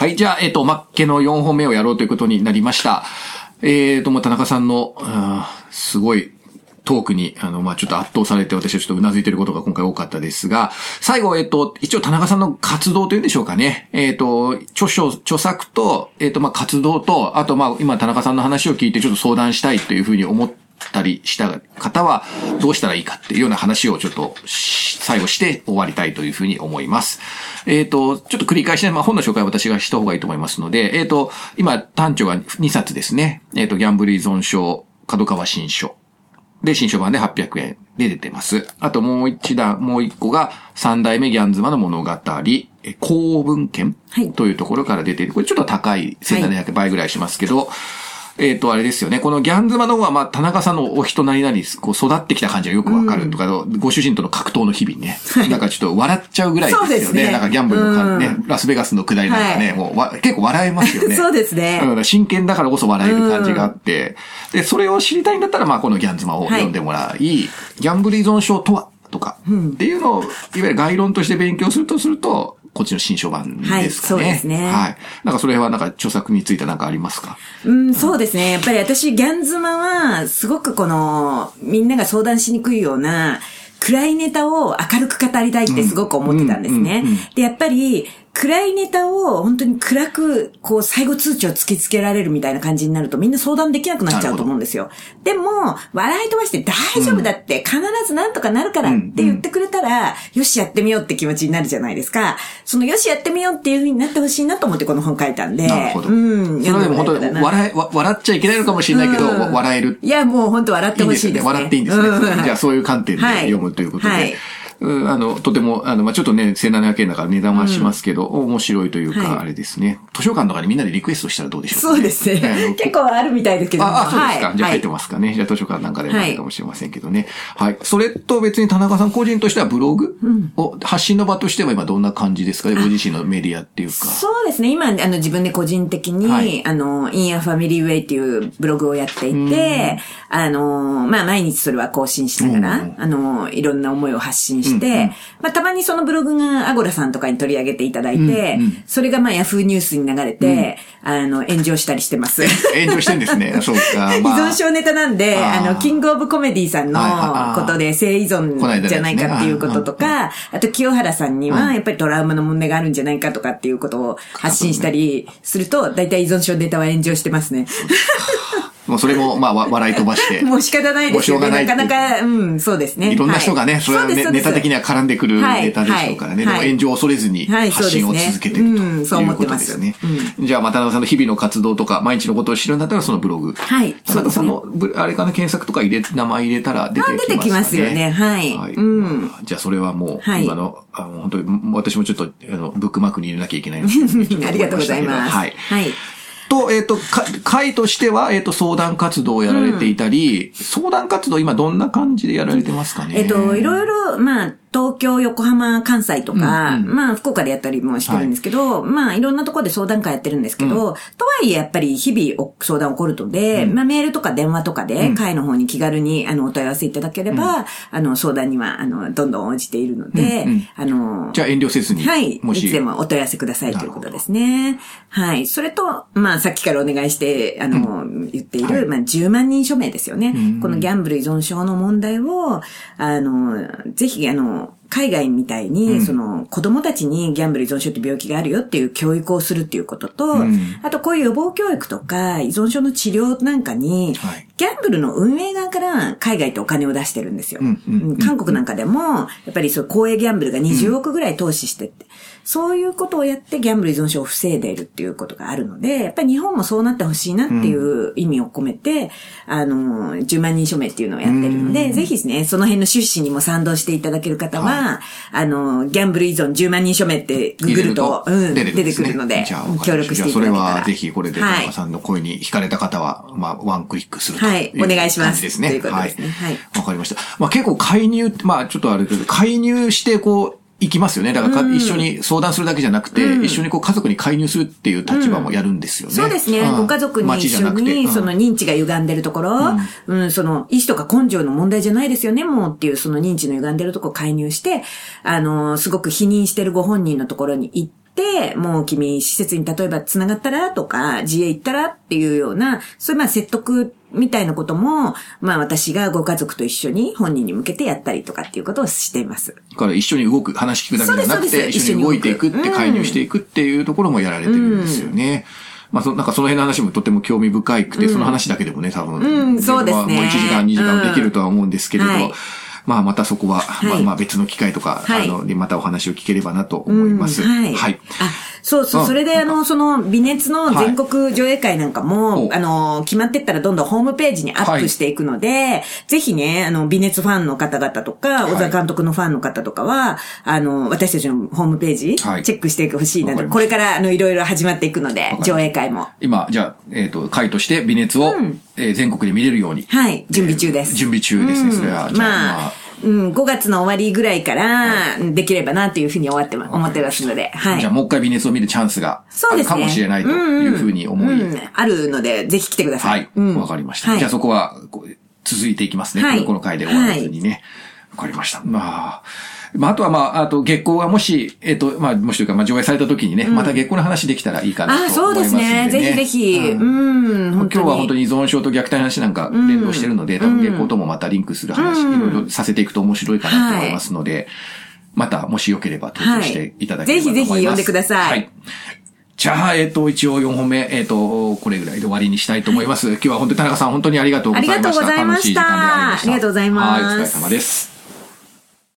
はい、じゃあ、えっ、と、マッケの4本目をやろうということになりました。えっ、と、もう田中さんの、すごい、トークに、あの、まあ、ちょっと圧倒されて、私はちょっと頷いてることが今回多かったですが、最後、えっ、と、一応田中さんの活動というんでしょうかね。えっ、と、著書、著作と、えっ、と、まあ、活動と、あと、まあ、今田中さんの話を聞いてちょっと相談したいというふうに思ったりした方は、どうしたらいいかっていうような話をちょっとし、最後して終わりたいというふうに思います。えっ、と、ちょっと繰り返しね、まあ、本の紹介は私がした方がいいと思いますので、えっ、と、今、単調が2冊ですね。えっ、と、ギャンブル依存症、角川新書。で、新書版で800円で出てます。あともう一段、もう一個が、三代目ギャンズマの物語、え公文献はいというところから出ている。これちょっと高い、1700倍ぐらいしますけど、えっ、と、あれですよね。このギャンズマの方は、まあ、田中さんのお人なりなり、こう、育ってきた感じがよくわかるとか、ご主人との格闘の日々ね。なんかちょっと笑っちゃうぐらいですよね。そうですね。なんかギャンブルのか、ねう、ラスベガスの下りなんかね、はい。もうわ、結構笑えますよね。そうですね。うん真剣だからこそ笑える感じがあって、で、それを知りたいんだったら、まあ、このギャンズマを読んでもらい、ギャンブル依存症とは？とか、っていうのを、いわゆる概論として勉強するとすると、こっちの新書版ですかね。はいそうですねはい。なんかそれはなんか著作についてなんかありますか？うん、そうですね。やっぱり私、ギャンズマは、すごくこの、みんなが相談しにくいような、暗いネタを明るく語りたいってすごく思ってたんですね。で、やっぱり、暗いネタを本当に暗く、こう、最後通知を突きつけられるみたいな感じになるとみんな相談できなくなっちゃうと思うんですよ。でも、笑い飛ばして大丈夫だって、必ずなんとかなるからって言ってくれたら、よしやってみようって気持ちになるじゃないですか。そのよしやってみようっていう風になってほしいなと思ってこの本書いたんで。なるほど。うん。それはでも本当に笑え、わ笑っちゃいけないのかもしれないけど、うんわ笑える。いや、もう本当笑ってほしいですね。笑っていいんですね。うんじゃあそういう観点ではい読むということで。はいうんあの、とても、あの、まあ、ちょっとね、1700円だから値段はしますけど、面白いというか、はいあれですね。図書館とかにみんなでリクエストしたらどうでしょうか、そうですね。結構あるみたいですけども。あ、あそうですか。はいじゃあ書いてはますかね。じゃあ図書館なんかでもあるかもしれませんけどね。はい。それと別に田中さん個人としてはブログを、発信の場としては今どんな感じですかね？ご自身のメディアっていうか。そうですね。今、あの、自分で個人的に、はいあの、インアファミリーウェイっていうブログをやっていて、あの、まあ、毎日それは更新しながら、うんあの、いろんな思いを発信して、まあ、たまにそのブログがアゴラさんとかに取り上げていただいて、それがまあ、ヤフーニュースに流れて、あの、炎上したりしてます。炎上してんですね。そうか。依まあ。存症ネタなんで、あの、キングオブコメディさんのことで性依存じゃないかっていうこととか、あと清原さんにはやっぱりトラウマの問題があるんじゃないかとかっていうことを発信したりすると、大体依存症ネタは炎上してますね。もうそれも、まあ、わ笑い飛ばして。もう仕方ないですよね。なかなか、うん、そうですね。いろんな人がね、はいそれはねうですネタ的には絡んでくるはいネタでしょうからね。はいでも炎上を恐れずにはい発信をそうですね続けてるということですね。じゃあ、まあ田中さんの日々の活動とか、毎日のことを知るんだったらそのブログ。はい田中さんのブ、あれかな、検索とか入れ、名前入れたら出てきますか、ね、あ出てきますよねはいうんじゃあ、それはもう、はい今の、あの、本当に、私もちょっと、あの、ブックマークに入れなきゃいけないな ありがとうございます。はい。はい。と、えっ、と、か会としては、えっ、と、相談活動をやられていたり、相談活動今どんな感じでやられてますかね？えっと、いろいろ、まあ、東京、横浜、関西とか、うんうんまあ、福岡でやったりもしてるんですけど、まあ、いろんなところで相談会やってるんですけど、とはいえ、やっぱり日々お相談起こるので、まあ、メールとか電話とかで、会の方に気軽に、あの、お問い合わせいただければ、あの、相談には、あの、どんどん応じているので、うんうんあの、じゃあ遠慮せずに。はい。もし。いつでもお問い合わせくださいということですね。はい。それと、まあ、さっきからお願いして、あの、言っている、まあ、10万人署名ですよね。このギャンブル依存症の問題を、あの、ぜひ、あの、海外みたいに、その、子供たちにギャンブル依存症って病気があるよっていう教育をするっていうことと、あとこういう予防教育とか、依存症の治療なんかに、はいギャンブルの運営側から海外ってお金を出してるんですよ。うんうんうん。韓国なんかでも、やっぱりそう、公営ギャンブルが20億ぐらい投資してって、そういうことをやってギャンブル依存症を防いでいるっていうことがあるので、やっぱり日本もそうなってほしいなっていう意味を込めて、あの、10万人署名っていうのをやってるので、ぜひですね、その辺の趣旨にも賛同していただける方は、あの、ギャンブル依存10万人署名ってググると、うん、出てくるのでじゃあ、わかりました。協力していただけたら。じゃあそれはぜひこれで田はい。中さんの声に惹かれた方は、まあ、ワンクリックするとはいお願いします。ですね。ということですね。はい。わかりました。まあ結構介入って、まあちょっとあれだけど、介入してこう、行きますよね。だからか、一緒に相談するだけじゃなくて、一緒にこう家族に介入するっていう立場もやるんですよね。そうですね。ん。ご家族に街一緒に、そのうん認知が歪んでるところ、うん、その、意志とか根性の問題じゃないですよね、もうっていう、その認知の歪んでるとこ介入して、あの、すごく否認してるご本人のところに行って、て、もう君施設に例えば繋がったらとか、自営行ったらっていうような、そういうまあ説得みたいなことも、まあ私がご家族と一緒に本人に向けてやったりとかっていうことをしています。だから一緒に動く、話聞くだけじゃなくて、一緒に動いていくって、介入していくっていうところもやられてるんですよね。まあ、そなんかその辺の話もとても興味深くて、その話だけでもね、多分、うんそうですね。まあもう1時間、2時間できるとは思うんですけれど、うんはいまあ、またそこは、まあ、はい。まあ別の機会とか、はい。あの、で、またお話を聞ければなと思います。うん。はい。はい。あ、そうそう。う。ん。それで、あの、その、微熱の全国上映会なんかも、はいあの、決まってったらどんどんホームページにアップしていくので、ぜひね、あの、微熱ファンの方々とか、はい。小沢監督のファンの方とかは、あの、私たちのホームページ、はい。チェックしてほしいなと。これから、あの、いろいろ始まっていくので上映会も。今、じゃあ、えっ、と、会として微熱を、えー全国で見れるように。はい、準備中です。準備中ですね、それは。まあ、うん、5月の終わりぐらいから、できればなというふうに思ってま、思ってますので、はい。じゃあもう一回微熱を見るチャンスがそうですね。かもしれないというふうに思い、うんうんあるので、ぜひ来てくださ。はいい。うんわかりました。はいじゃあそこは、こう続いていきますね。はいこのこの回で終わらずにね。わ、かりました。まあ、まあ、あとはまあ、あと月光がもし、えっ、と、まあ、もしというか、まあ、上映された時にね、また月光の話できたらいいかなと思いあ、ますね。そうですね。ぜひぜひ。ううん。今日は本当に依存症と虐待の話なんか連動してるので、多分月光ともまたリンクする話、いろいろさせていくと面白いかなと思いますので、またもしよければ登場していただければと思います。はいぜひぜひ呼んでくださいはい。じゃあ、えっ、と、一応4本目、えっ、と、これぐらいで終わりにしたいと思います。今日は本当に田中さん本当にありがとうございました。ありがとうございました。ありがとうございますはい、お疲れ様です。